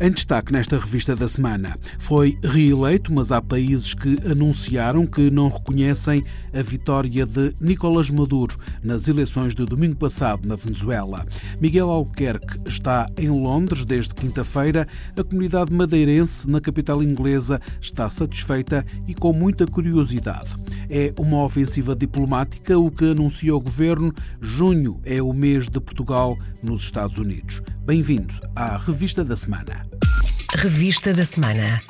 Em destaque nesta revista da semana, foi reeleito, mas há países que anunciaram que não reconhecem a vitória de Nicolás Maduro nas eleições de domingo passado na Venezuela. Miguel Albuquerque está em Londres desde quinta-feira. A comunidade madeirense na capital inglesa está satisfeita e com muita curiosidade. É uma ofensiva diplomática o que anuncia o governo. Junho é o mês de Portugal nos Estados Unidos. Bem-vindo à Revista da Semana. Revista da Semana.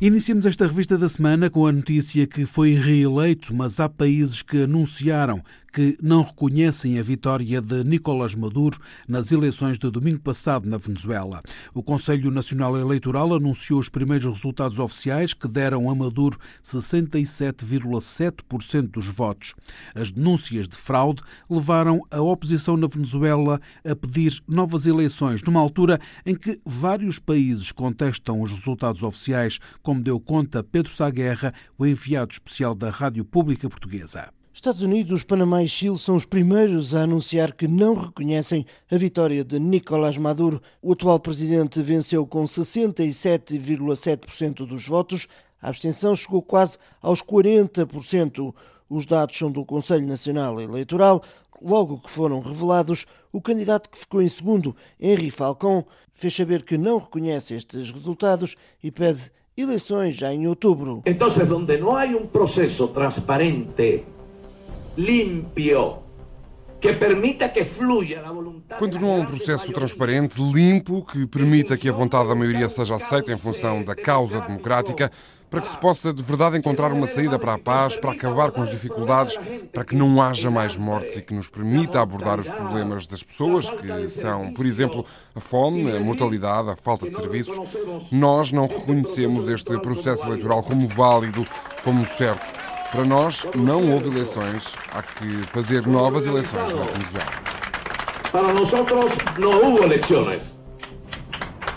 Iniciamos esta revista da semana com a notícia que foi reeleito, mas há países que anunciaram que não reconhecem a vitória de Nicolás Maduro nas eleições de domingo passado na Venezuela. O Conselho Nacional Eleitoral anunciou os primeiros resultados oficiais que deram a Maduro 67,7% dos votos. As denúncias de fraude levaram a oposição na Venezuela a pedir novas eleições, numa altura em que vários países contestam os resultados oficiais, como deu conta Pedro Saguerra, o enviado especial da Rádio Pública Portuguesa. Estados Unidos, Panamá e Chile são os primeiros a anunciar que não reconhecem a vitória de Nicolás Maduro. O atual presidente venceu com 67,7% dos votos. A abstenção chegou quase aos 40%. Os dados são do Conselho Nacional Eleitoral. Logo que foram revelados, o candidato que ficou em segundo, Henri Falcão, fez saber que não reconhece estes resultados e pede eleições já em outubro. Então, onde não há um processo transparente limpio que permita que fluya a vontade. Quando não há um processo transparente, limpo, que permita que a vontade da maioria seja aceita em função da causa democrática, para que se possa de verdade encontrar uma saída para a paz, para acabar com as dificuldades, para que não haja mais mortes e que nos permita abordar os problemas das pessoas, que são, por exemplo, a fome, a mortalidade, a falta de serviços. Nós não reconhecemos este processo eleitoral como válido, como certo. Para nós, não houve eleições. Há que fazer novas eleições na Venezuela. Para nós, não houve eleições.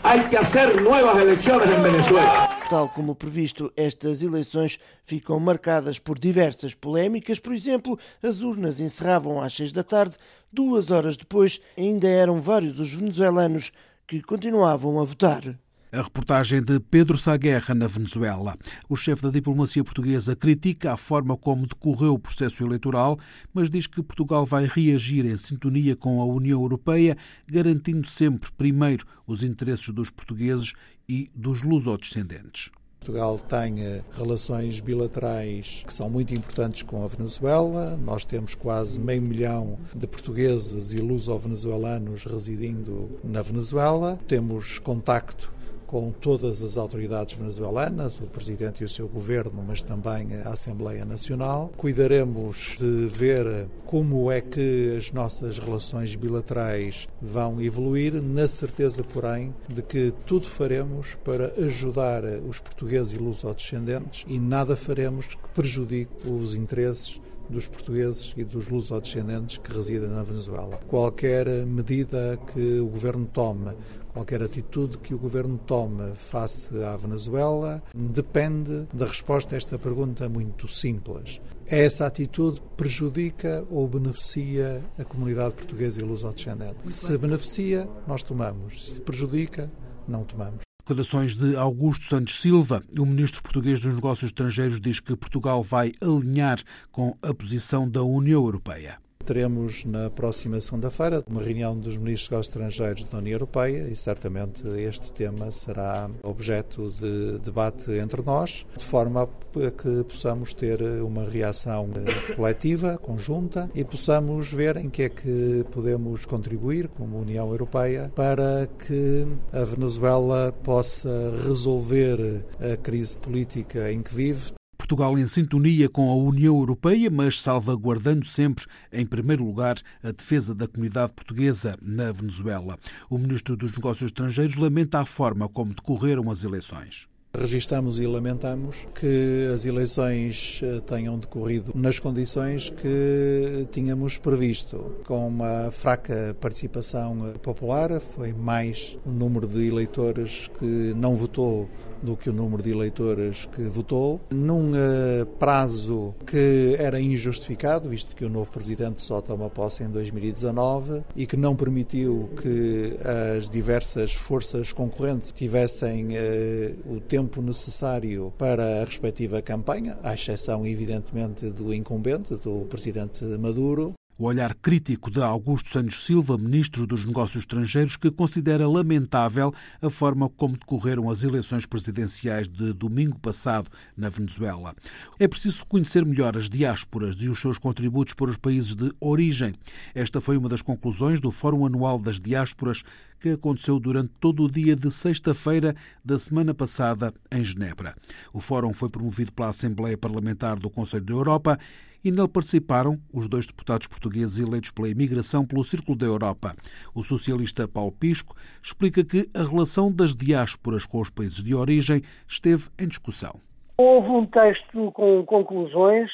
Há que fazer novas eleições em Venezuela. Tal como previsto, estas eleições ficam marcadas por diversas polémicas. Por exemplo, as urnas encerravam às seis da tarde. Duas horas depois, ainda eram vários os venezuelanos que continuavam a votar. A reportagem de Pedro Saguerra na Venezuela. O chefe da diplomacia portuguesa critica a forma como decorreu o processo eleitoral, mas diz que Portugal vai reagir em sintonia com a União Europeia, garantindo sempre, primeiro, os interesses dos portugueses e dos lusodescendentes. Portugal tem eh, relações bilaterais que são muito importantes com a Venezuela. Nós temos quase meio milhão de portugueses e luso-venezuelanos residindo na Venezuela. Temos contacto com todas as autoridades venezuelanas, o Presidente e o seu governo, mas também a Assembleia Nacional. Cuidaremos de ver como é que as nossas relações bilaterais vão evoluir, na certeza, porém, de que tudo faremos para ajudar os portugueses e luso-descendentes e nada faremos que prejudique os interesses dos portugueses e dos luso-descendentes que residem na Venezuela. Qualquer medida que o governo tome Qualquer atitude que o governo tome face à Venezuela depende da resposta a esta pergunta muito simples. Essa atitude prejudica ou beneficia a comunidade portuguesa e luso-descendente? Se beneficia, nós tomamos. Se prejudica, não tomamos. Declarações de Augusto Santos Silva, o ministro português dos Negócios Estrangeiros, diz que Portugal vai alinhar com a posição da União Europeia. Teremos na próxima segunda-feira uma reunião dos ministros estrangeiros da União Europeia e certamente este tema será objeto de debate entre nós, de forma a que possamos ter uma reação eh, coletiva, conjunta e possamos ver em que é que podemos contribuir como União Europeia para que a Venezuela possa resolver a crise política em que vive, Portugal em sintonia com a União Europeia, mas salvaguardando sempre, em primeiro lugar, a defesa da comunidade portuguesa na Venezuela. O ministro dos Negócios Estrangeiros lamenta a forma como decorreram as eleições. Registamos e lamentamos que as eleições eh, tenham decorrido nas condições que tínhamos previsto, com uma fraca participação popular, foi mais o número de eleitores que não votou do que o número de eleitores que votou, num uh, prazo que era injustificado, visto que o novo presidente só toma posse em 2019 e que não permitiu que as diversas forças concorrentes tivessem uh, o tempo necessário para a respectiva campanha, à exceção, evidentemente, do incumbente, do presidente Maduro. O olhar crítico de Augusto Santos Silva, ministro dos Negócios Estrangeiros, que considera lamentável a forma como decorreram as eleições presidenciais de domingo passado na Venezuela. É preciso conhecer melhor as diásporas e os seus contributos para os países de origem. Esta foi uma das conclusões do Fórum Anual das Diásporas que aconteceu durante todo o dia de sexta-feira da semana passada em Genebra. O fórum foi promovido pela Assembleia Parlamentar do Conselho da Europa e nele participaram os dois deputados portugueses eleitos pela imigração pelo Círculo da Europa. O socialista Paulo Pisco explica que a relação das diásporas com os países de origem esteve em discussão. Houve um texto com conclusões,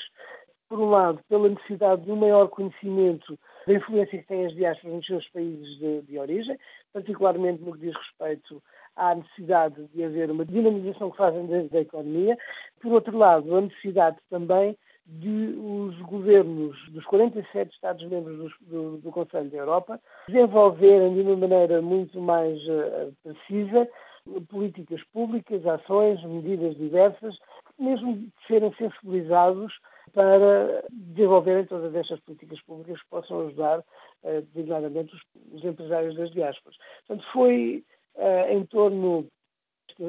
por um lado, pela necessidade de um maior conhecimento da influência que têm as diásporas nos seus países de, de origem, particularmente no que diz respeito à necessidade de haver uma dinamização que fazem da economia. Por outro lado, a necessidade também de os governos dos 47 Estados-membros do, do, Conselho da Europa desenvolverem de uma maneira muito mais uh, precisa políticas públicas, ações, medidas diversas, mesmo serem sensibilizados para desenvolverem todas estas políticas públicas que possam ajudar, uh, designadamente, os, os, empresários das diásporas. Portanto, foi uh, em torno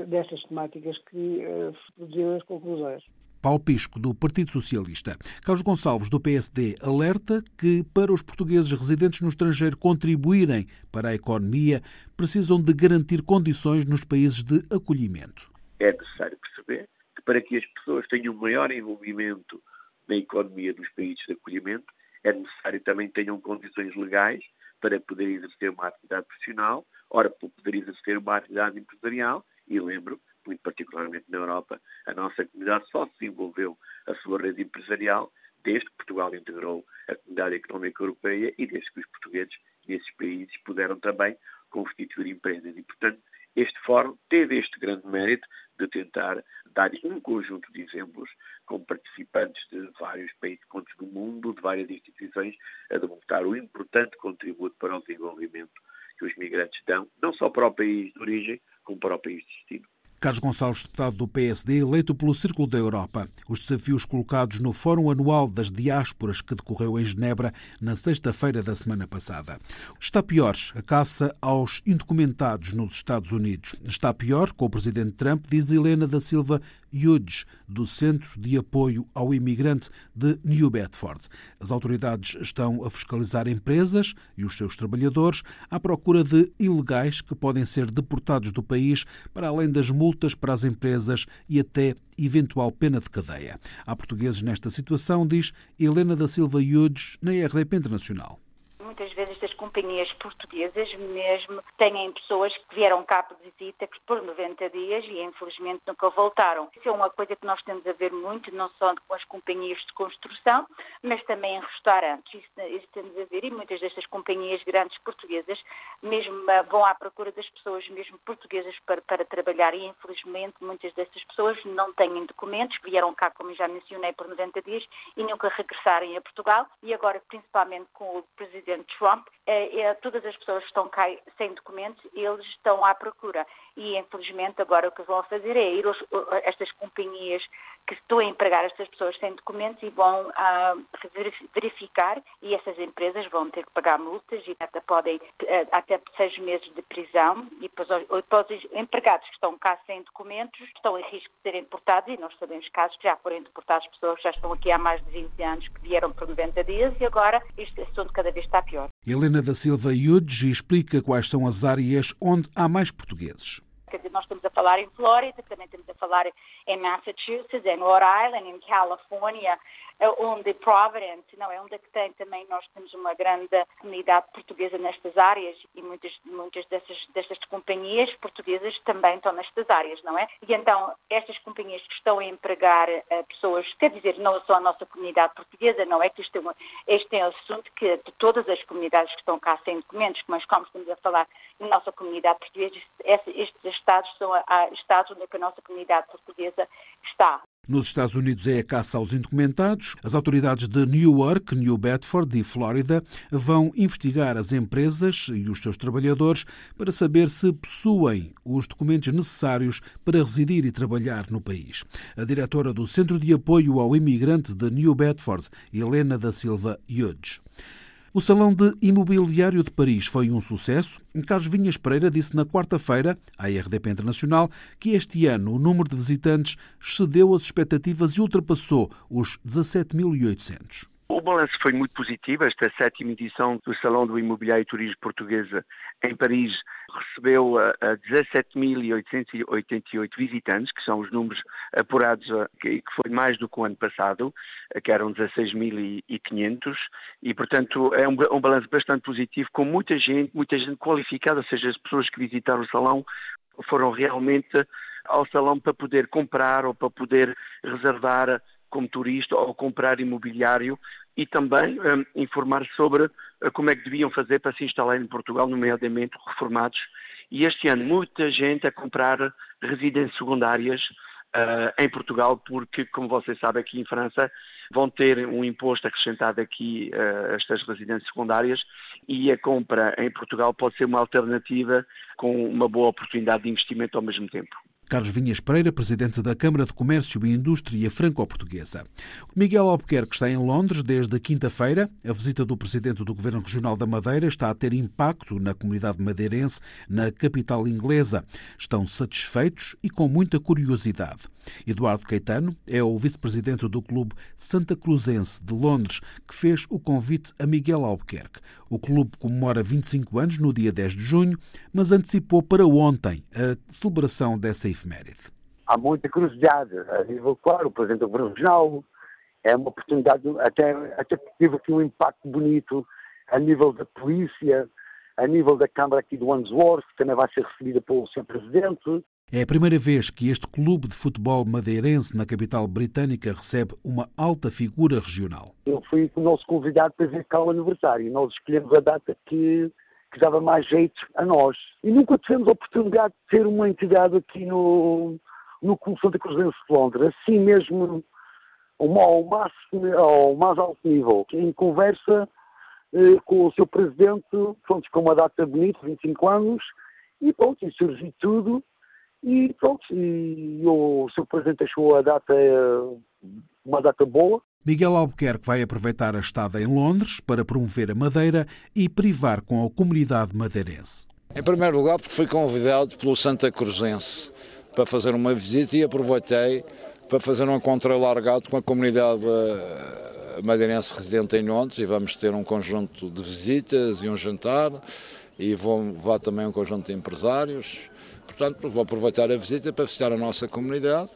destas temáticas que uh, se produziram as conclusões. Paulo Pisco, do Partido Socialista. Carlos Gonçalves, do PSD, alerta que, para os portugueses residentes no estrangeiro contribuírem para a economia, precisam de garantir condições nos países de acolhimento. É necessário perceber que, para que as pessoas tenham maior envolvimento na economia dos países de acolhimento, é necessário também que tenham condições legais para poder exercer uma atividade profissional, ora, para poder exercer uma atividade empresarial, e lembro muito particularmente na Europa, a nossa comunidade só se desenvolveu a sua rede empresarial desde que Portugal integrou a Comunidade Económica Europeia e desde que os portugueses nesses países puderam também constituir empresas. E, portanto, este fórum teve este grande mérito de tentar dar um conjunto de exemplos com participantes de vários países do mundo, de várias instituições, a demonstrar o importante contributo para o desenvolvimento que os migrantes dão, não só para o país de origem, como para o país de destino. Carlos Gonçalves, deputado do PSD, eleito pelo Círculo da Europa. Os desafios colocados no Fórum Anual das Diásporas que decorreu em Genebra na sexta-feira da semana passada. Está pior a caça aos indocumentados nos Estados Unidos. Está pior com o presidente Trump, diz Helena da Silva Hughes, do Centro de Apoio ao Imigrante de New Bedford. As autoridades estão a fiscalizar empresas e os seus trabalhadores à procura de ilegais que podem ser deportados do país, para além das multas para as empresas e até eventual pena de cadeia. Há portugueses nesta situação, diz Helena da Silva Hughes, na RDP Internacional muitas vezes das companhias portuguesas mesmo têm pessoas que vieram cá por visita por 90 dias e infelizmente nunca voltaram. Isso é uma coisa que nós temos a ver muito, não só com as companhias de construção, mas também em restaurantes. Isso, isso temos a ver e muitas destas companhias grandes portuguesas mesmo ah, vão à procura das pessoas mesmo portuguesas para, para trabalhar e infelizmente muitas dessas pessoas não têm documentos, vieram cá, como já mencionei, por 90 dias e nunca regressarem a Portugal e agora principalmente com o Presidente Trump, é, é, todas as pessoas que estão cá sem documentos, eles estão à procura. E, infelizmente, agora o que vão fazer é ir aos, estas companhias que estão a empregar estas pessoas sem documentos e vão ah, verificar e essas empresas vão ter que pagar multas e até podem ah, até seis meses de prisão e depois, depois os empregados que estão cá sem documentos estão em risco de serem deportados e nós sabemos casos que já foram deportados pessoas que já estão aqui há mais de 20 anos que vieram por 90 dias e agora este assunto cada vez está pior. Helena da Silva Yudes explica quais são as áreas onde há mais portugueses. Quer dizer, nós estamos a falar em Flórida, também estamos a falar em Massachusetts, em Rhode Island, em Califórnia, onde Providence, não é onde é que tem também, nós temos uma grande comunidade portuguesa nestas áreas e muitas, muitas dessas, destas companhias portuguesas também estão nestas áreas, não é? E então, estas companhias que estão a empregar uh, pessoas, quer dizer, não só a nossa comunidade portuguesa, não é que isto é, um, este é um assunto que de todas as comunidades que estão cá sem documentos, mas como estamos a falar na nossa comunidade portuguesa, estes estados são estados onde a nossa comunidade portuguesa está. Nos Estados Unidos é a caça aos indocumentados. As autoridades de Newark, New Bedford e Flórida vão investigar as empresas e os seus trabalhadores para saber se possuem os documentos necessários para residir e trabalhar no país. A diretora do Centro de Apoio ao Imigrante de New Bedford, Helena da Silva Hughes. O Salão de Imobiliário de Paris foi um sucesso. Carlos Vinhas Pereira disse na quarta-feira, à RDP Internacional, que este ano o número de visitantes excedeu as expectativas e ultrapassou os 17.800. Balanço foi muito positivo. Esta sétima edição do Salão do Imobiliário e Turismo Portuguesa em Paris recebeu 17.888 visitantes, que são os números apurados, que foi mais do que o ano passado, que eram 16.500, e portanto é um, um balanço bastante positivo, com muita gente, muita gente qualificada, ou seja, as pessoas que visitaram o salão foram realmente ao salão para poder comprar ou para poder reservar como turista ou comprar imobiliário e também um, informar sobre uh, como é que deviam fazer para se instalar em Portugal, nomeadamente reformados. E este ano muita gente a comprar residências secundárias uh, em Portugal, porque, como vocês sabem, aqui em França vão ter um imposto acrescentado aqui uh, estas residências secundárias e a compra em Portugal pode ser uma alternativa com uma boa oportunidade de investimento ao mesmo tempo. Carlos Vinhas Pereira, presidente da Câmara de Comércio e Indústria Franco-Portuguesa. Miguel Albuquerque está em Londres desde quinta-feira. A visita do presidente do Governo Regional da Madeira está a ter impacto na comunidade madeirense, na capital inglesa. Estão satisfeitos e com muita curiosidade. Eduardo Caetano é o vice-presidente do Clube Santa Cruzense de Londres, que fez o convite a Miguel Albuquerque. O clube comemora 25 anos no dia 10 de junho, mas antecipou para ontem a celebração dessa efeméride. Há muita curiosidade a nível, claro, o Presidente do Governo Regional, é uma oportunidade, até, até tive aqui um impacto bonito a nível da polícia, a nível da Câmara aqui do Wandsworth, que também vai ser recebida pelo Sr. Presidente. É a primeira vez que este clube de futebol madeirense na capital britânica recebe uma alta figura regional. Eu fui o nosso convidado para ver cá o aniversário. Nós escolhemos a data que, que dava mais jeito a nós. E nunca tivemos a oportunidade de ter uma entidade aqui no, no Clube Santa Cruzense de Londres, assim mesmo ao, máximo, ao mais alto nível, em conversa eh, com o seu presidente, pronto, com uma data bonita, 25 anos, e pronto, e surgiu tudo e pronto, e o Sr. Presidente achou a data uma data boa. Miguel Albuquerque vai aproveitar a estada em Londres para promover a Madeira e privar com a comunidade madeirense. Em primeiro lugar, porque fui convidado pelo Santa Cruzense para fazer uma visita e aproveitei para fazer um encontro alargado com a comunidade eh, madeirense residente em Londres e vamos ter um conjunto de visitas e um jantar e vou, vou também um conjunto de empresários Portanto, vou aproveitar a visita para visitar a nossa comunidade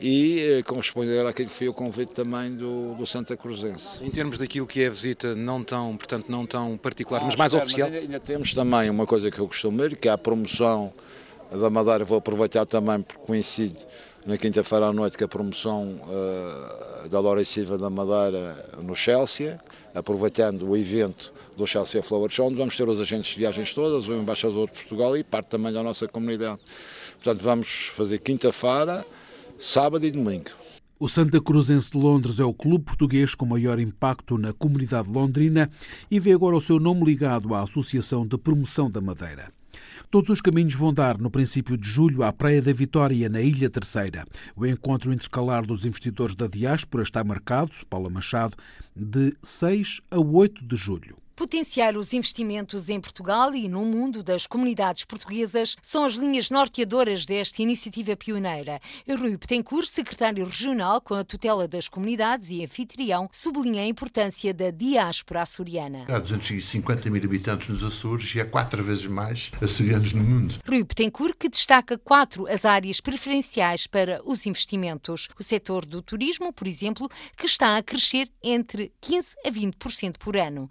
e eh, corresponder àquilo que foi o convite também do, do, Santa Cruzense. Em termos daquilo que é a visita, não tão, portanto, não tão particular, ah, mas mais oficial? Mas ainda, ainda, temos também uma coisa que eu costumo ver, que é a promoção da Madeira, vou aproveitar também porque coincide na quinta-feira à noite com a promoção uh, da Laura Silva da Madeira no Chelsea, aproveitando o evento do Chelsea Flower Show, onde vamos ter os agentes de viagens todas, o embaixador de Portugal e parte também da nossa comunidade. Portanto, vamos fazer quinta-feira, sábado e domingo. O Santa Cruzense de Londres é o clube português com maior impacto na comunidade londrina e vê agora o seu nome ligado à Associação de Promoção da Madeira. Todos os caminhos vão dar, no princípio de julho, à Praia da Vitória, na Ilha Terceira. O encontro intercalar dos investidores da diáspora está marcado, Paula Machado, de 6 a 8 de julho. Potenciar os investimentos em Portugal e no mundo das comunidades portuguesas são as linhas norteadoras desta iniciativa pioneira. Rui Petencourt, secretário regional com a tutela das comunidades e anfitrião, sublinha a importância da diáspora açoriana. Há 250 mil habitantes nos Açores e há quatro vezes mais açorianos no mundo. Rui Petencourt, que destaca quatro as áreas preferenciais para os investimentos. O setor do turismo, por exemplo, que está a crescer entre 15% a 20% por ano.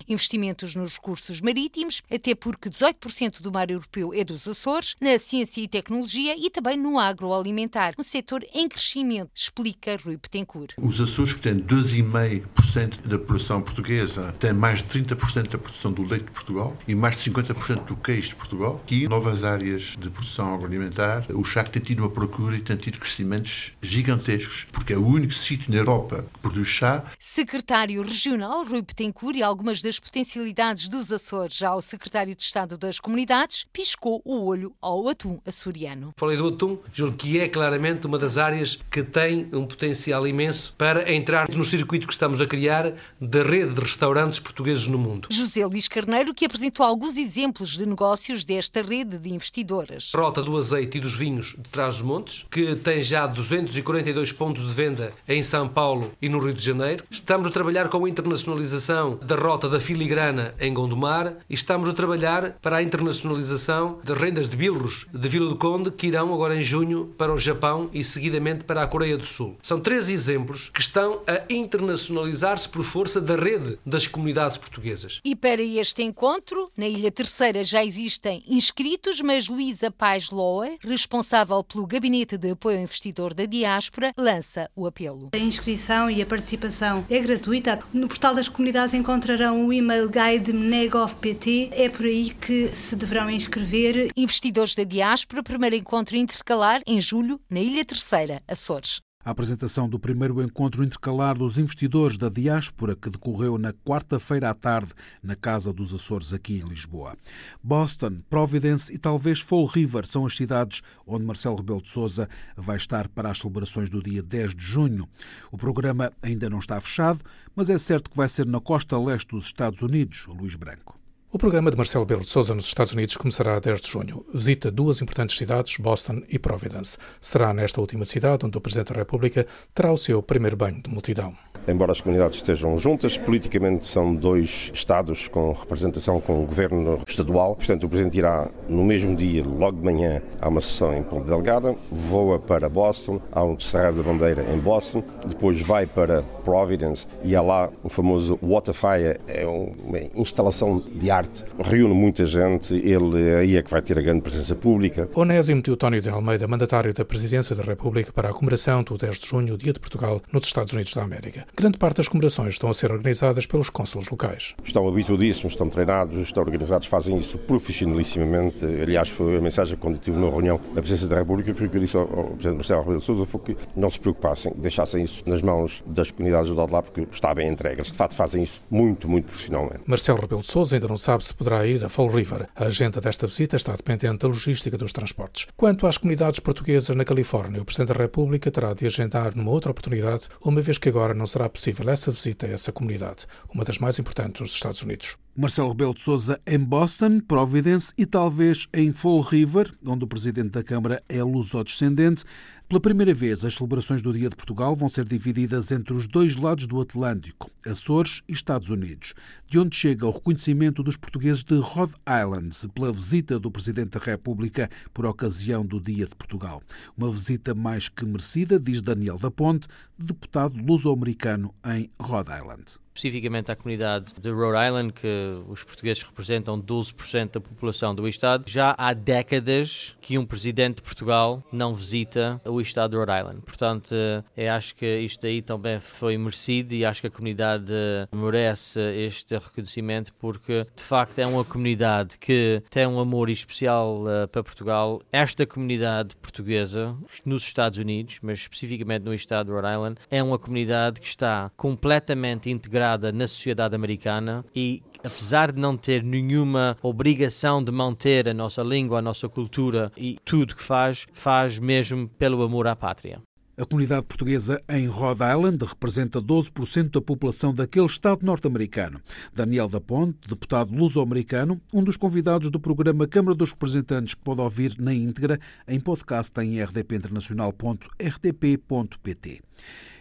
Investimentos nos recursos marítimos, até porque 18% do mar europeu é dos Açores, na ciência e tecnologia e também no agroalimentar, um setor em crescimento, explica Rui Petencourt. Os Açores, que têm 12,5% da população portuguesa, têm mais de 30% da produção do leite de Portugal e mais de 50% do queijo de Portugal. E novas áreas de produção agroalimentar, o chá tem tido uma procura e tem tido crescimentos gigantescos, porque é o único sítio na Europa que produz chá. Secretário Regional Rui Petencourt e algumas das potencialidades dos Açores, já o Secretário de Estado das Comunidades, piscou o olho ao atum açoriano. Falei do atum, julgo que é claramente uma das áreas que tem um potencial imenso para entrar no circuito que estamos a criar da rede de restaurantes portugueses no mundo. José Luís Carneiro, que apresentou alguns exemplos de negócios desta rede de investidoras. Rota do azeite e dos vinhos de Trás-os-Montes, que tem já 242 pontos de venda em São Paulo e no Rio de Janeiro. Estamos a trabalhar com a internacionalização da rota da filigrana em Gondomar e estamos a trabalhar para a internacionalização das rendas de bilros de Vila do Conde, que irão agora em junho para o Japão e seguidamente para a Coreia do Sul. São três exemplos que estão a internacionalizar-se por força da rede das comunidades portuguesas. E para este encontro, na Ilha Terceira já existem inscritos, mas Luísa Paz Loa, responsável pelo Gabinete de Apoio ao Investidor da Diáspora, lança o apelo. A inscrição e a participação é gratuita. No portal das comunidades encontrarão o e-mail guide NEGOVPT. É por aí que se deverão inscrever. Investidores da Diáspora, primeiro encontro intercalar em julho, na Ilha Terceira, Açores. A apresentação do primeiro encontro intercalar dos investidores da diáspora que decorreu na quarta-feira à tarde na Casa dos Açores, aqui em Lisboa. Boston, Providence e talvez Fall River são as cidades onde Marcelo Rebelo de Sousa vai estar para as celebrações do dia 10 de junho. O programa ainda não está fechado, mas é certo que vai ser na costa leste dos Estados Unidos, Luís Branco. O programa de Marcelo Belo de Souza nos Estados Unidos começará a 10 de junho. Visita duas importantes cidades, Boston e Providence. Será nesta última cidade onde o Presidente da República terá o seu primeiro banho de multidão. Embora as comunidades estejam juntas, politicamente são dois Estados com representação com o governo estadual. Portanto, o Presidente irá, no mesmo dia, logo de manhã, a uma sessão em Ponte Delgada, voa para Boston, há um descerrar da bandeira em Boston, depois vai para Providence e há lá o famoso Waterfire, é uma instalação de arte, reúne muita gente, ele aí é que vai ter a grande presença pública. Onésimo Teotónio de Almeida, mandatário da Presidência da República para a comemoração do 10 de junho, Dia de Portugal, nos Estados Unidos da América. Grande parte das comemorações estão a ser organizadas pelos cônsulos locais. Estão habituadíssimos, estão treinados, estão organizados, fazem isso profissionalissimamente. Aliás, foi a mensagem quando estive na reunião da Presidência da República, foi o que eu disse ao, Presidente Marcelo Rebelo de Sousa, foi que não se preocupassem, deixassem isso nas mãos das comunidades do lado de lá, porque está bem entregue. Eles, de facto, fazem isso muito, muito profissionalmente. Marcelo Rebelo de Sousa ainda não sabe se poderá ir a Fall River. A agenda desta visita está dependente da logística dos transportes. Quanto às comunidades portuguesas na Califórnia, o Presidente da República terá de agendar numa outra oportunidade, uma vez que agora não será possível essa visita a essa comunidade, uma das mais importantes dos Estados Unidos. Marcelo Rebelo de Sousa em Boston, Providence e talvez em Fall River, onde o Presidente da Câmara é luso-descendente. Pela primeira vez, as celebrações do Dia de Portugal vão ser divididas entre os dois lados do Atlântico, Açores e Estados Unidos, de onde chega o reconhecimento dos portugueses de Rhode Island pela visita do Presidente da República por ocasião do Dia de Portugal. Uma visita mais que merecida, diz Daniel da Ponte, deputado luso-americano em Rhode Island especificamente à comunidade de Rhode Island, que os portugueses representam 12% da população do Estado. Já há décadas que um presidente de Portugal não visita o Estado de Rhode Island. Portanto, eu acho que isto aí também foi merecido e acho que a comunidade merece este reconhecimento porque, de facto, é uma comunidade que tem um amor especial uh, para Portugal. Esta comunidade portuguesa, nos Estados Unidos, mas especificamente no Estado de Rhode Island, é uma comunidade que está completamente integrada na sociedade americana e apesar de não ter nenhuma obrigação de manter a nossa língua, a nossa cultura e tudo que faz, faz mesmo pelo amor à pátria. A comunidade portuguesa em Rhode Island representa 12% da população daquele estado norte-americano. Daniel da Ponte, deputado luso-americano, um dos convidados do programa Câmara dos Representantes, que pode ouvir na íntegra em podcast em rdpinternacional.rtp.pt.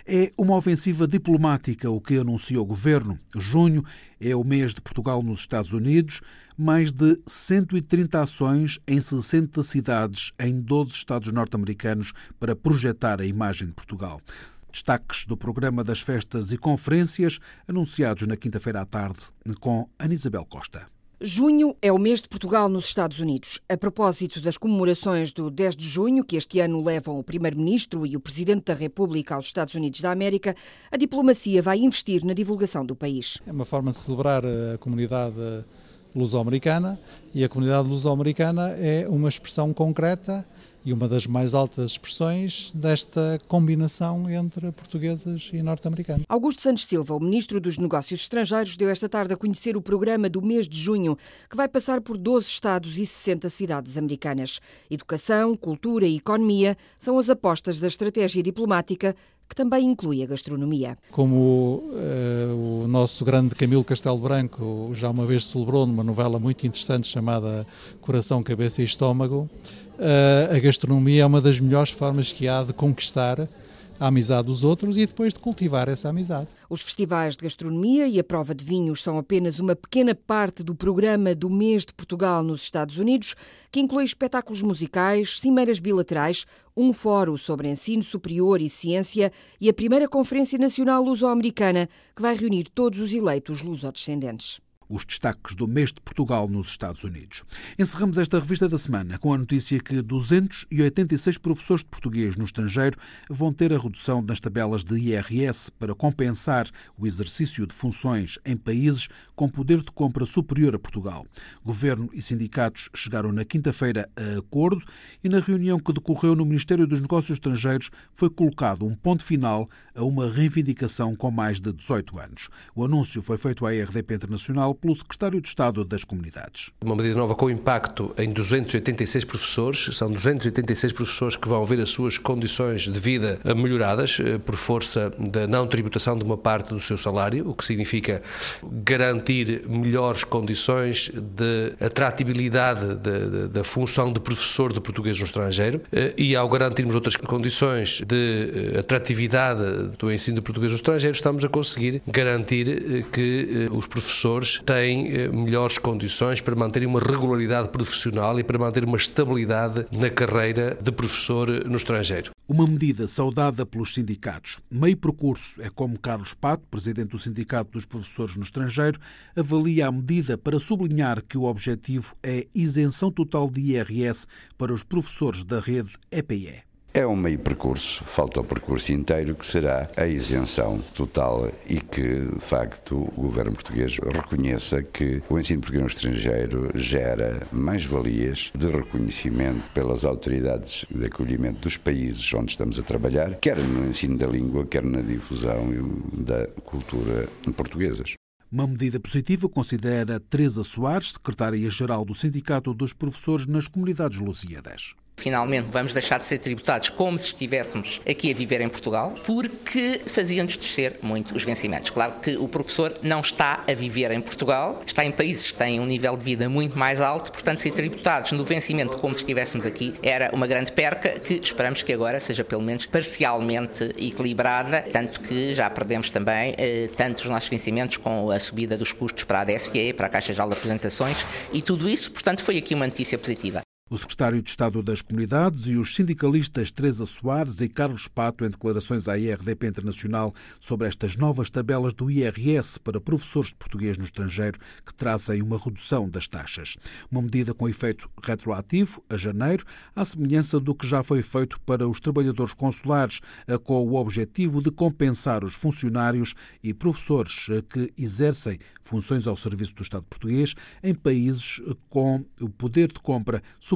É uma ofensiva diplomática o que anunciou o governo. Junho é o mês de Portugal nos Estados Unidos, mais de 130 ações em 60 cidades em 12 estados norte-americanos para projetar a imagem de Portugal. Destaques do programa das festas e conferências anunciados na quinta-feira à tarde com Ana Isabel Costa. Junho é o mês de Portugal nos Estados Unidos. A propósito das comemorações do 10 de junho, que este ano levam o Primeiro-Ministro e o Presidente da República aos Estados Unidos da América, a diplomacia vai investir na divulgação do país. É uma forma de celebrar a comunidade luso-americana e a comunidade luso-americana é uma expressão concreta e uma das mais altas expressões desta combinação entre portugueses e norte-americanos. Augusto Santos Silva, o ministro dos Negócios Estrangeiros, deu esta tarde a conhecer o programa do mês de junho, que vai passar por 12 estados e 60 cidades americanas. Educação, cultura e economia são as apostas da estratégia diplomática que também inclui a gastronomia. Como uh, o nosso grande Camilo Castelo Branco já uma vez celebrou numa novela muito interessante chamada Coração, Cabeça e Estômago, a gastronomia é uma das melhores formas que há de conquistar a amizade dos outros e depois de cultivar essa amizade. Os festivais de gastronomia e a prova de vinhos são apenas uma pequena parte do programa do mês de Portugal nos Estados Unidos, que inclui espetáculos musicais, cimeiras bilaterais, um fórum sobre ensino superior e ciência e a primeira Conferência Nacional Luso-Americana, que vai reunir todos os eleitos luso-descendentes os destaques do mês de Portugal nos Estados Unidos. Encerramos esta revista da semana com a notícia que 286 professores de português no estrangeiro vão ter a redução das tabelas de IRS para compensar o exercício de funções em países com poder de compra superior a Portugal. Governo e sindicatos chegaram na quinta-feira a acordo e na reunião que decorreu no Ministério dos Negócios Estrangeiros foi colocado um ponto final a uma reivindicação com mais de 18 anos. O anúncio foi feito à RDP Internacional pelo secretário de Estado das Comunidades. Uma medida nova com impacto em 286 professores, são 286 professores que vão ver as suas condições de vida melhoradas eh, por força da não tributação de uma parte do seu salário, o que significa garantir melhores condições de atratividade da função de professor de português no estrangeiro eh, e ao garantirmos outras condições de eh, atratividade do ensino de português no estrangeiro, estamos a conseguir garantir que os professores têm eh, melhores condições para manterem uma regularidade profissional e para manter uma estabilidade na carreira de professor no estrangeiro. Uma medida saudada pelos sindicatos. Meio percurso é como Carlos Pato, presidente do Sindicato dos Professores no Estrangeiro, avalia a medida para sublinhar que o objetivo é isenção total de IRS para os professores da rede EPE. É um meio percurso, falta o percurso inteiro, que será a isenção total e que, de facto, o governo português reconheça que o ensino português no estrangeiro gera mais-valias de reconhecimento pelas autoridades de acolhimento dos países onde estamos a trabalhar, quer no ensino da língua, quer na difusão da cultura portuguesas. Uma medida positiva considera Teresa Soares, secretária-geral do Sindicato dos Professores nas Comunidades Lusíadas. Finalmente vamos deixar de ser tributados como se estivéssemos aqui a viver em Portugal, porque fazia-nos descer muito os vencimentos. Claro que o professor não está a viver em Portugal, está em países que têm um nível de vida muito mais alto, portanto, ser tributados no vencimento como se estivéssemos aqui era uma grande perca que esperamos que agora seja pelo menos parcialmente equilibrada, tanto que já perdemos também eh, tanto os nossos vencimentos com a subida dos custos para a DSE, para a Caixa Geral de Apresentações e tudo isso, portanto, foi aqui uma notícia positiva. O secretário de Estado das Comunidades e os sindicalistas Teresa Soares e Carlos Pato em declarações à IRDP Internacional sobre estas novas tabelas do IRS para professores de português no estrangeiro que trazem uma redução das taxas. Uma medida com efeito retroativo a janeiro, à semelhança do que já foi feito para os trabalhadores consulares, com o objetivo de compensar os funcionários e professores que exercem funções ao serviço do Estado português em países com o poder de compra superior